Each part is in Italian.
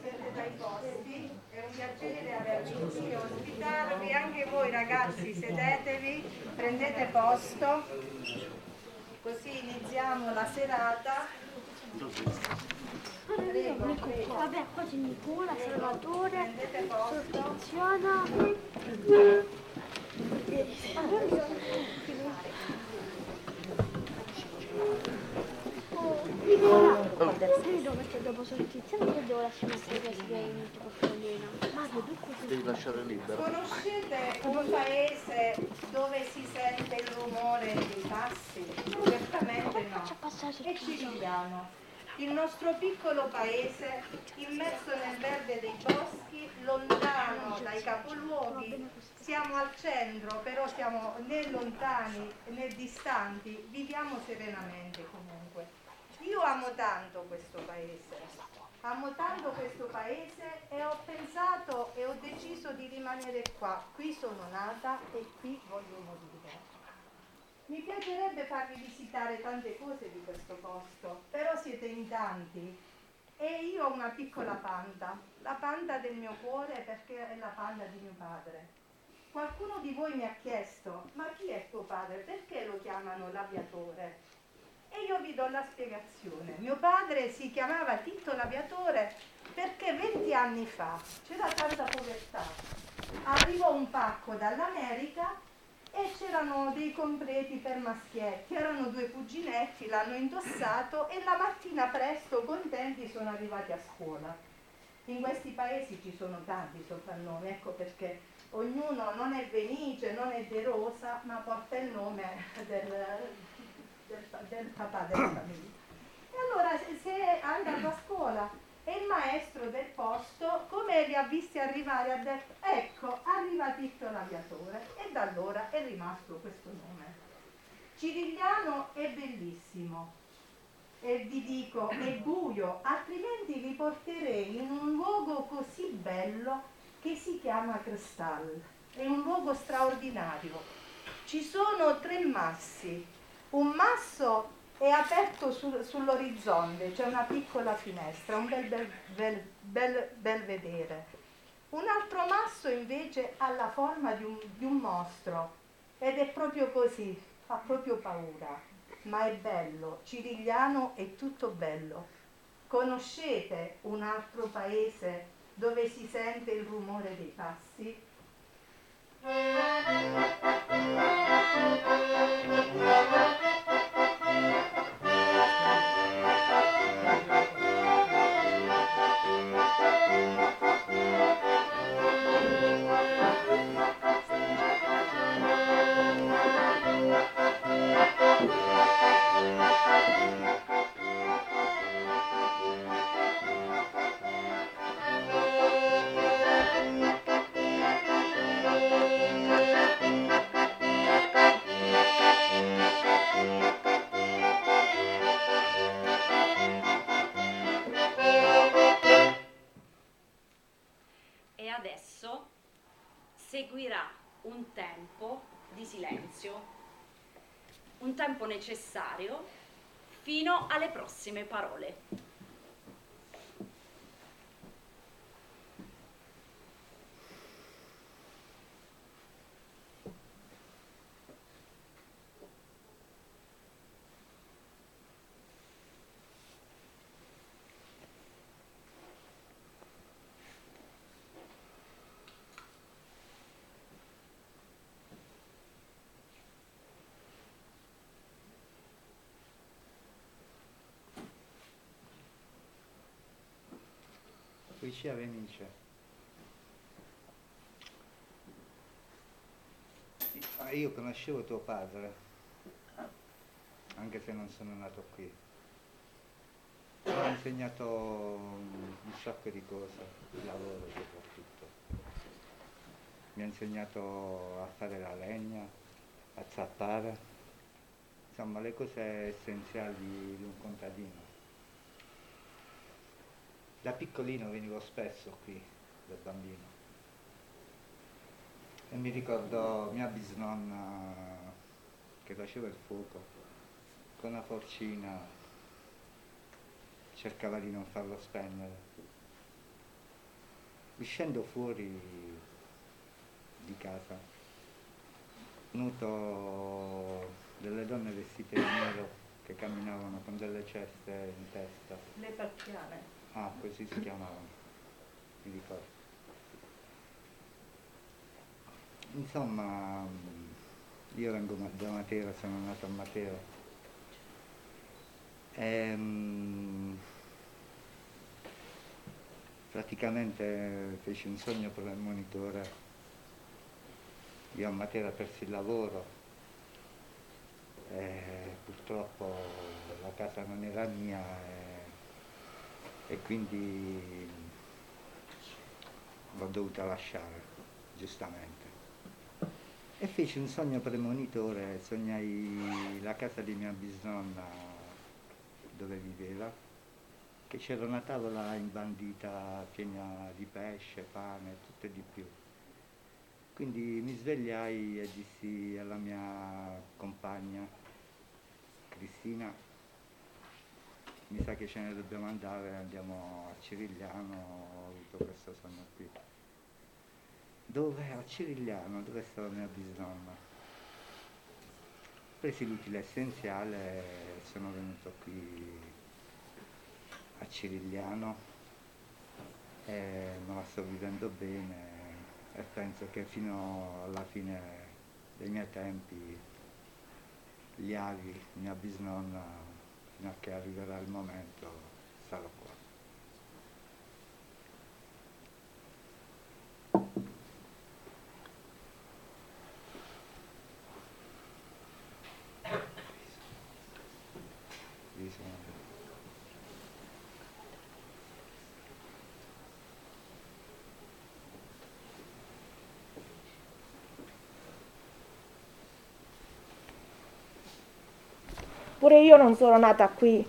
siete dai posti, è un piacere avervi ospitarvi, anche voi ragazzi sedetevi, prendete posto, così iniziamo la serata. Prego, prego. Vabbè, qua c'è Nicola, Salvatore, Prendete posto. Dopo sono Tiziana che devo lasciare mettere questi in portfolina? Mario, tu cosa Devi lasciare libero. Conoscete un paese dove si sente il rumore dei passi? Certamente no. passare È Cirigliano, il nostro piccolo paese immerso nel verde dei boschi, lontano dai capoluoghi. Siamo al centro, però siamo né lontani né distanti, viviamo serenamente comunque. Io amo tanto questo paese, amo tanto questo paese e ho pensato e ho deciso di rimanere qua. Qui sono nata e qui voglio morire. Mi piacerebbe farvi visitare tante cose di questo posto, però siete in tanti e io ho una piccola panda, la panda del mio cuore perché è la panda di mio padre. Qualcuno di voi mi ha chiesto, ma chi è tuo padre? Perché lo chiamano l'aviatore? E io vi do la spiegazione. Mio padre si chiamava Tito l'aviatore perché 20 anni fa c'era tanta povertà. Arrivò un pacco dall'America e c'erano dei completi per maschietti, erano due cuginetti, l'hanno indossato e la mattina presto contenti sono arrivati a scuola. In questi paesi ci sono tanti soprannomi, ecco perché ognuno non è Venice, non è De Rosa, ma porta il nome del, del, del papà della famiglia. E allora se- è andato a scuola e il maestro del posto, come li ha visti arrivare, ha detto ecco, arriva Tito l'aviatore e da allora è rimasto questo nome. Cirigliano è bellissimo e vi dico è buio, altrimenti vi porterei in un luogo così bello che si chiama Cristal. È un luogo straordinario. Ci sono tre massi. Un masso è aperto sul- sull'orizzonte, c'è una piccola finestra, un bel, bel, bel, bel, bel vedere. Un altro masso invece ha la forma di un, di un mostro ed è proprio così, fa proprio paura, ma è bello, Cirigliano è tutto bello. Conoscete un altro paese dove si sente il rumore dei passi? Silenzio, un tempo necessario fino alle prossime parole. Lucia Venice. Ah, Io conoscevo tuo padre, anche se non sono nato qui. Mi ha insegnato un sacco di cose, di lavoro soprattutto. Mi ha insegnato a fare la legna, a zappare, insomma le cose essenziali di un contadino. Da piccolino venivo spesso qui, da bambino. E mi ricordo mia bisnonna che faceva il fuoco con una forcina, cercava di non farlo spegnere. Uscendo fuori di casa, noto delle donne vestite di nero che camminavano con delle ceste in testa. Le persiane. Ah, così si chiamavano, mi ricordo. Insomma, io vengo da Matera, sono nato a Matera. Ehm, praticamente feci un sogno per il monitore. Io a Matera persi il lavoro e purtroppo la casa non era mia e, quindi l'ho dovuta lasciare, giustamente. E feci un sogno premonitore, sognai la casa di mia bisnonna dove viveva, che c'era una tavola imbandita piena di pesce, pane, tutto e di più. Quindi mi svegliai e dissi alla mia compagna, Cristina, mi sa che ce ne dobbiamo andare, andiamo a Cirigliano, ho avuto questo sogno qui. Dove? A Cirigliano, dove stava mia bisnonna. Presi l'utile essenziale sono venuto qui a Cirigliano e me la sto vivendo bene e penso che fino alla fine dei miei tempi gli avi, mia bisnonna, fino a che arriverà il momento, sarò qua. Pure io non sono nata qui,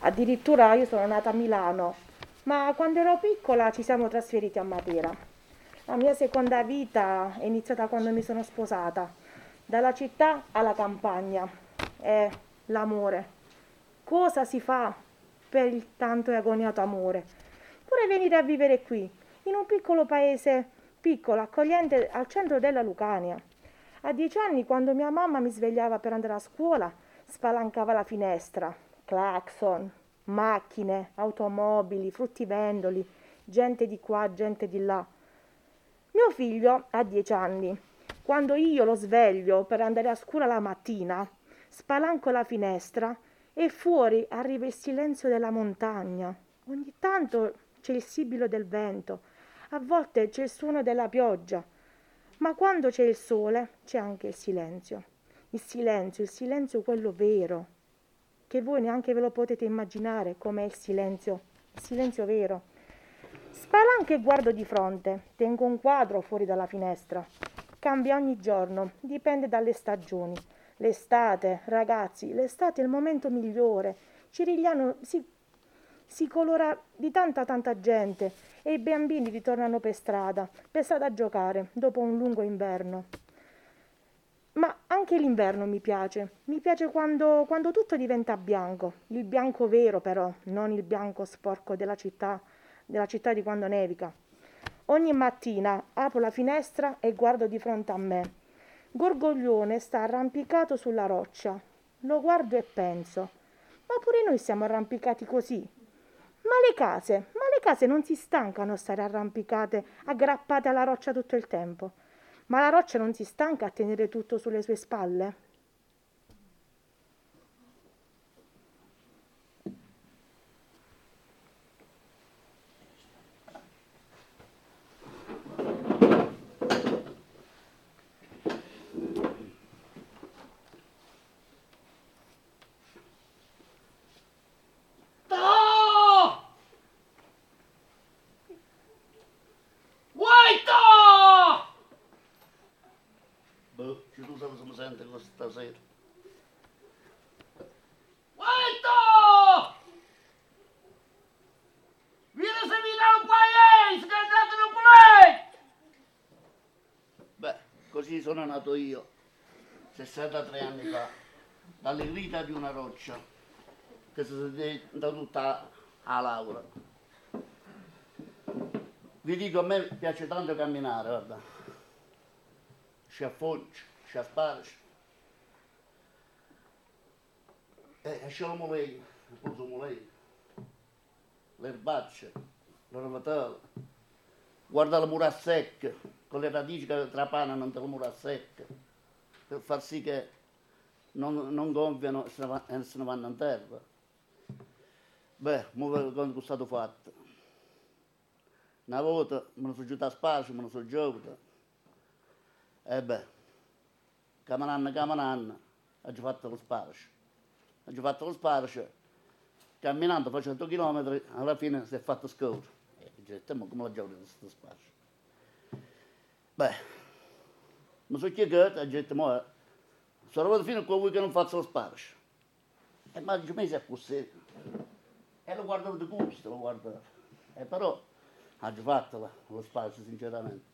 addirittura io sono nata a Milano, ma quando ero piccola ci siamo trasferiti a Matera. La mia seconda vita è iniziata quando mi sono sposata, dalla città alla campagna. È l'amore. Cosa si fa per il tanto e agoniato amore? Pure venire a vivere qui, in un piccolo paese piccolo, accogliente al centro della Lucania. A dieci anni, quando mia mamma mi svegliava per andare a scuola, spalancava la finestra, clacson, macchine, automobili, fruttivendoli, gente di qua, gente di là. Mio figlio ha dieci anni. Quando io lo sveglio per andare a scuola la mattina, spalanco la finestra e fuori arriva il silenzio della montagna. Ogni tanto c'è il sibilo del vento, a volte c'è il suono della pioggia, ma quando c'è il sole c'è anche il silenzio il silenzio, il silenzio quello vero, che voi neanche ve lo potete immaginare com'è il silenzio, il silenzio vero. Spalanco e guardo di fronte, tengo un quadro fuori dalla finestra. Cambia ogni giorno, dipende dalle stagioni. L'estate, ragazzi, l'estate è il momento migliore. Cirigliano si, si colora di tanta tanta gente e i bambini ritornano per strada, per strada a giocare, dopo un lungo inverno. Anche l'inverno mi piace. Mi piace quando, quando tutto diventa bianco. Il bianco vero, però, non il bianco sporco della città, della città di quando nevica. Ogni mattina apro la finestra e guardo di fronte a me. Gorgoglione sta arrampicato sulla roccia. Lo guardo e penso: ma pure noi siamo arrampicati così. Ma le case, ma le case non si stancano a stare arrampicate, aggrappate alla roccia tutto il tempo. Ma la roccia non si stanca a tenere tutto sulle sue spalle? Stasera. Guarda! Vieni a servire un paese che è andato in puletto! Beh, così sono nato io, 63 anni fa, dalle grida di una roccia che si è tutta a Laura. Vi dico, a me piace tanto camminare, guarda. C'è Sparaci. E c'è la mulei, il polso mulei, le erbacce, la ravatella. Guarda la mura secca, con le radici che trapanano dalla mura secca, per far sì che non, non gonfiano e se se ne vanno in terra. Beh, quando è stato fatto. Una volta me ne sono giunto a spazio, me ne sono giocato. E beh, camananna, camananna, ho già fatto lo spazio. Ho già fatto lo spazio, camminando facendo km, alla fine si è fatto scorso. E ma come lo gioco questo spazio? Beh, mi sono chiesto, ho detto, ma sono arrivato fino a quel che non faccio lo spazio. E ma dice, ma sei così? E lo guardo di gusto, lo guardo. E però ha già fatto lo spazio, sinceramente.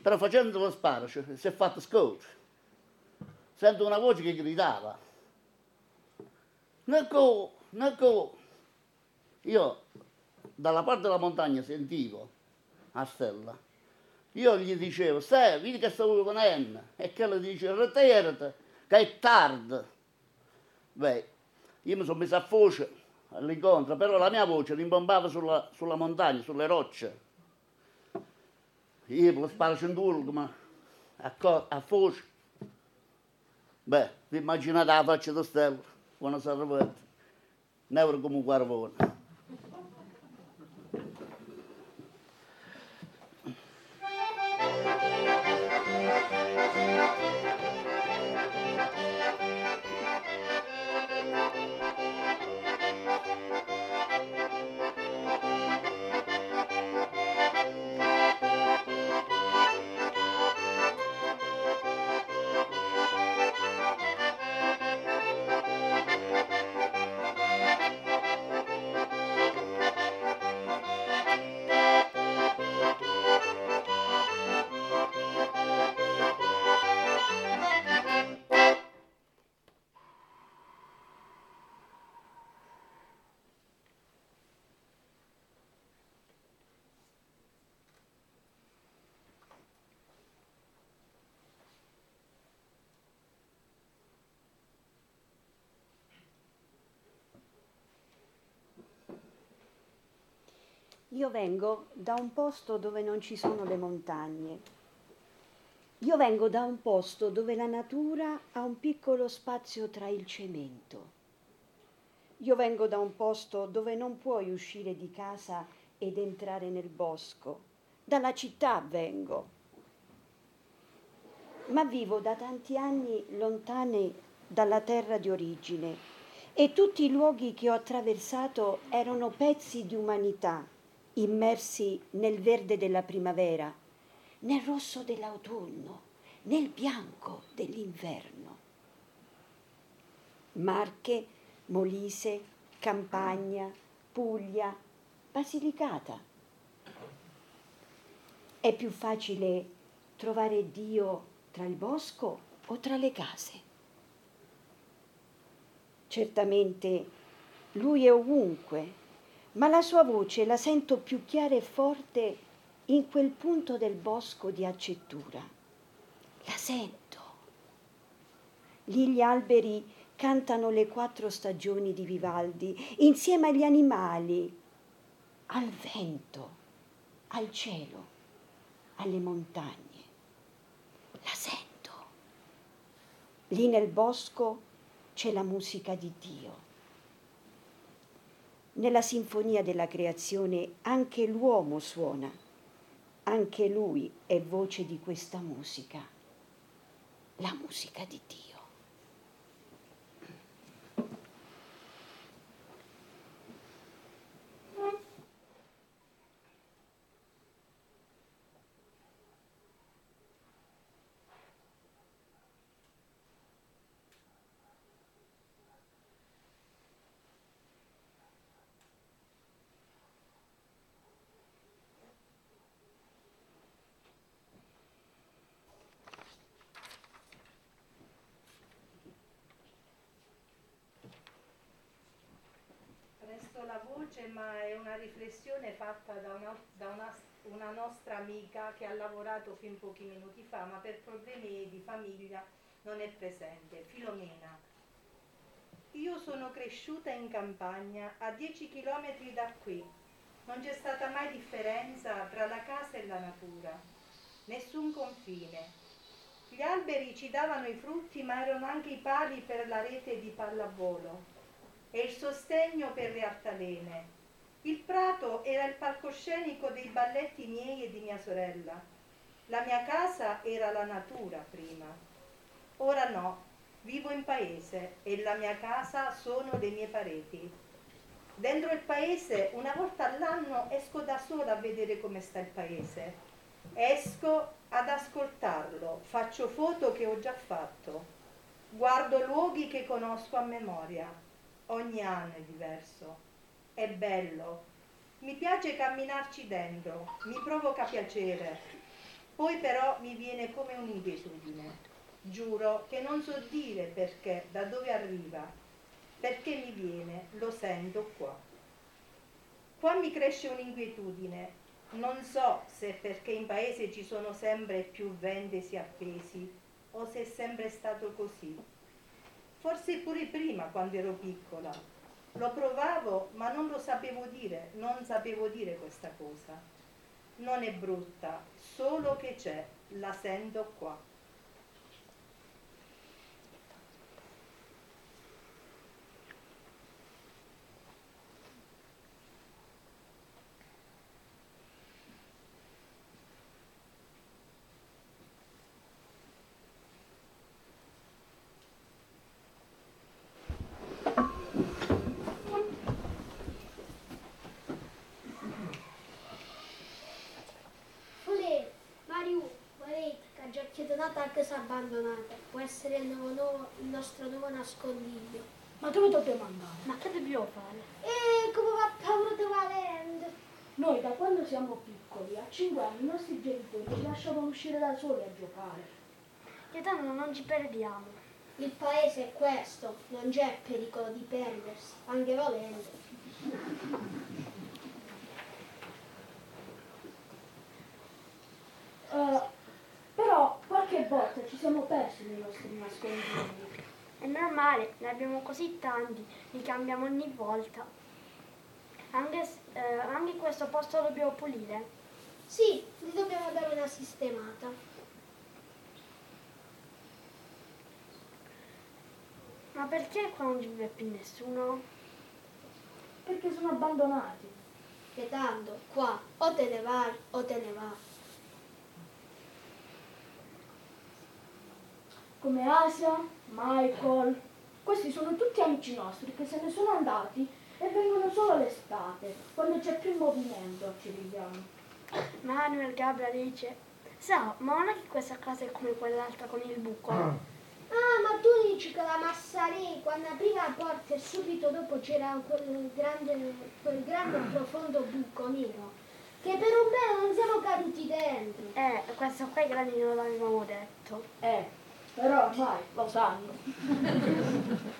Però facendo lo spazio si è fatto scorso. Sento una voce che gridava. Nico, Nico. Io dalla parte della montagna sentivo a stella. Io gli dicevo, stai, vedi che stavo venendo. E che le dice, ritirati, che è tardi. Beh, io mi sono messo a voce all'incontro, però la mia voce rimbombava sulla, sulla montagna, sulle rocce. Io lo sparo in duro, ma a, a voce. Beh, vi immaginate la faccia di Stella quando sono arrivato. Neuro come un guarvone. Io vengo da un posto dove non ci sono le montagne. Io vengo da un posto dove la natura ha un piccolo spazio tra il cemento. Io vengo da un posto dove non puoi uscire di casa ed entrare nel bosco. Dalla città vengo. Ma vivo da tanti anni lontani dalla terra di origine e tutti i luoghi che ho attraversato erano pezzi di umanità immersi nel verde della primavera, nel rosso dell'autunno, nel bianco dell'inverno. Marche, Molise, Campagna, Puglia, Basilicata. È più facile trovare Dio tra il bosco o tra le case. Certamente lui è ovunque, ma la sua voce la sento più chiara e forte in quel punto del bosco di accettura. La sento. Lì gli alberi cantano le quattro stagioni di Vivaldi insieme agli animali, al vento, al cielo, alle montagne. La sento. Lì nel bosco c'è la musica di Dio. Nella sinfonia della creazione anche l'uomo suona, anche lui è voce di questa musica, la musica di Dio. Voce, ma è una riflessione fatta da, una, da una, una nostra amica che ha lavorato fin pochi minuti fa, ma per problemi di famiglia non è presente, Filomena. Io sono cresciuta in campagna a 10 km da qui. Non c'è stata mai differenza tra la casa e la natura, nessun confine. Gli alberi ci davano i frutti, ma erano anche i pali per la rete di pallavolo e il sostegno per le altalene. Il prato era il palcoscenico dei balletti miei e di mia sorella. La mia casa era la natura prima. Ora no, vivo in paese e la mia casa sono le mie pareti. Dentro il paese, una volta all'anno, esco da sola a vedere come sta il paese. Esco ad ascoltarlo, faccio foto che ho già fatto, guardo luoghi che conosco a memoria, ogni anno è diverso, è bello, mi piace camminarci dentro, mi provoca piacere, poi però mi viene come un'inquietudine, giuro che non so dire perché, da dove arriva, perché mi viene, lo sento qua. Qua mi cresce un'inquietudine, non so se perché in paese ci sono sempre più vendesi appesi o se è sempre stato così. Forse pure prima quando ero piccola. Lo provavo ma non lo sapevo dire, non sapevo dire questa cosa. Non è brutta, solo che c'è, la sento qua. Chiedonato anche se abbandonata. Può essere il, nuovo, nuovo- il nostro nuovo nascondiglio. Ma dove dobbiamo andare? Ma che dobbiamo fare? E come va paura di Valendo? Noi da quando siamo piccoli, a 5 anni, i nostri genitori ci lasciavano uscire da soli a giocare. Gaetano, non ci perdiamo. Il paese è questo, non c'è pericolo di perdersi, anche volendo. Eh, volta ci siamo persi nei nostri nascondigli. È normale, ne abbiamo così tanti, li cambiamo ogni volta. Anche, eh, anche questo posto lo dobbiamo pulire. Sì, gli dobbiamo dare una sistemata. Ma perché qua non ci vive più nessuno? Perché sono abbandonati. Che tanto, qua o te ne vai o te ne vai. Come Asia, Michael. Questi sono tutti amici nostri che se ne sono andati e vengono solo l'estate, quando c'è più movimento ci vediamo. Manuel Gabrielice. Sa, ma non è che questa casa è come quell'altra con il buco? Ah, ma tu dici che la Massarì, quando apriva la porta e subito dopo c'era quel grande, quel grande e profondo buco nero, che per un pelo non siamo caduti dentro. Eh, questo qua i grandi non l'avevamo detto. Eh, però ormai lo sanno.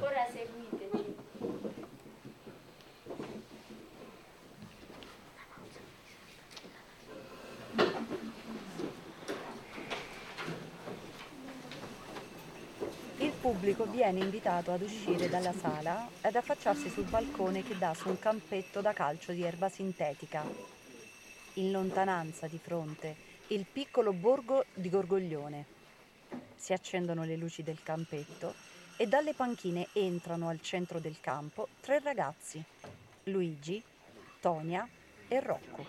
Ora seguiteci. Il pubblico viene invitato ad uscire dalla sala ed affacciarsi sul balcone che dà su un campetto da calcio di erba sintetica. In lontananza di fronte il piccolo borgo di Gorgoglione. Si accendono le luci del campetto e dalle panchine entrano al centro del campo tre ragazzi, Luigi, Tonia e Rocco.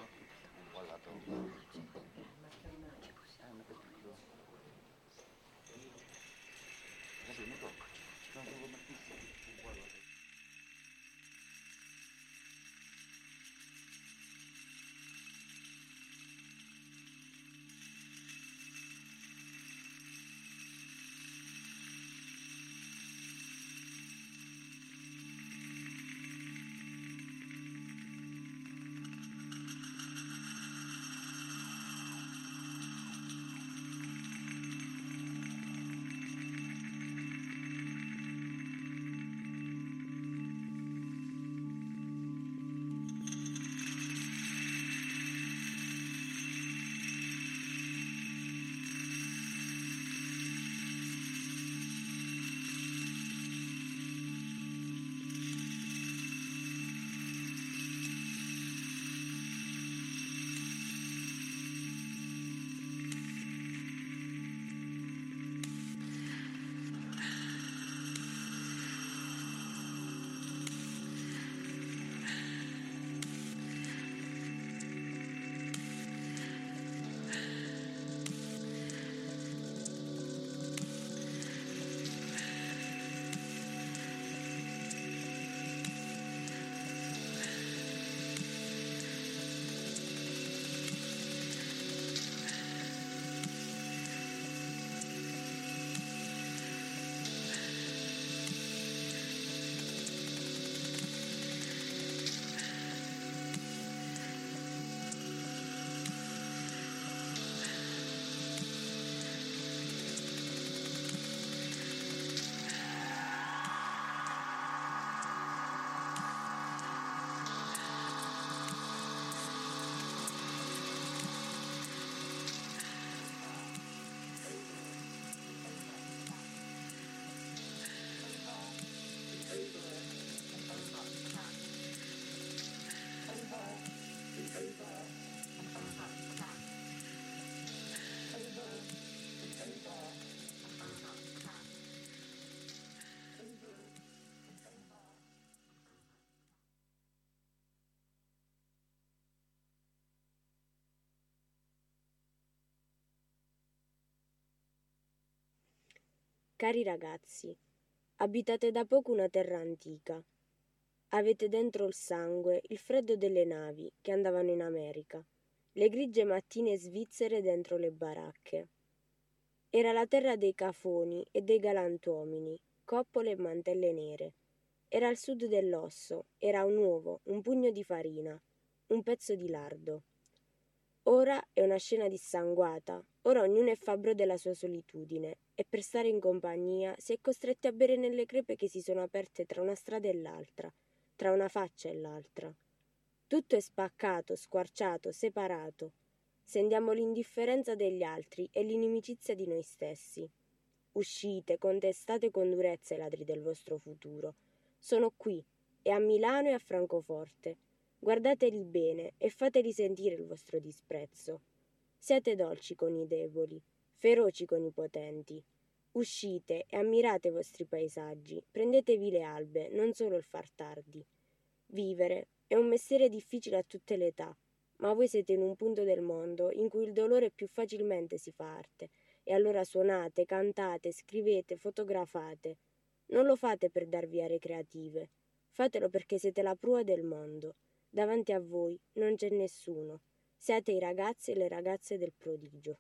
Cari ragazzi, abitate da poco una terra antica. Avete dentro il sangue il freddo delle navi che andavano in America, le grigie mattine svizzere dentro le baracche. Era la terra dei cafoni e dei galantuomini, coppole e mantelle nere. Era il sud dell'osso, era un uovo, un pugno di farina, un pezzo di lardo. Ora è una scena dissanguata, ora ognuno è fabbro della sua solitudine e per stare in compagnia si è costretti a bere nelle crepe che si sono aperte tra una strada e l'altra, tra una faccia e l'altra. Tutto è spaccato, squarciato, separato. Sentiamo l'indifferenza degli altri e l'inimicizia di noi stessi. Uscite, contestate con durezza i ladri del vostro futuro. Sono qui, e a Milano e a Francoforte Guardateli bene e fateli sentire il vostro disprezzo. Siate dolci con i deboli, feroci con i potenti. Uscite e ammirate i vostri paesaggi, prendetevi le albe, non solo il far tardi. Vivere è un mestiere difficile a tutte le età, ma voi siete in un punto del mondo in cui il dolore più facilmente si fa arte, e allora suonate, cantate, scrivete, fotografate. Non lo fate per darvi aree creative, fatelo perché siete la prua del mondo Davanti a voi non c'è nessuno. Siate i ragazzi e le ragazze del prodigio.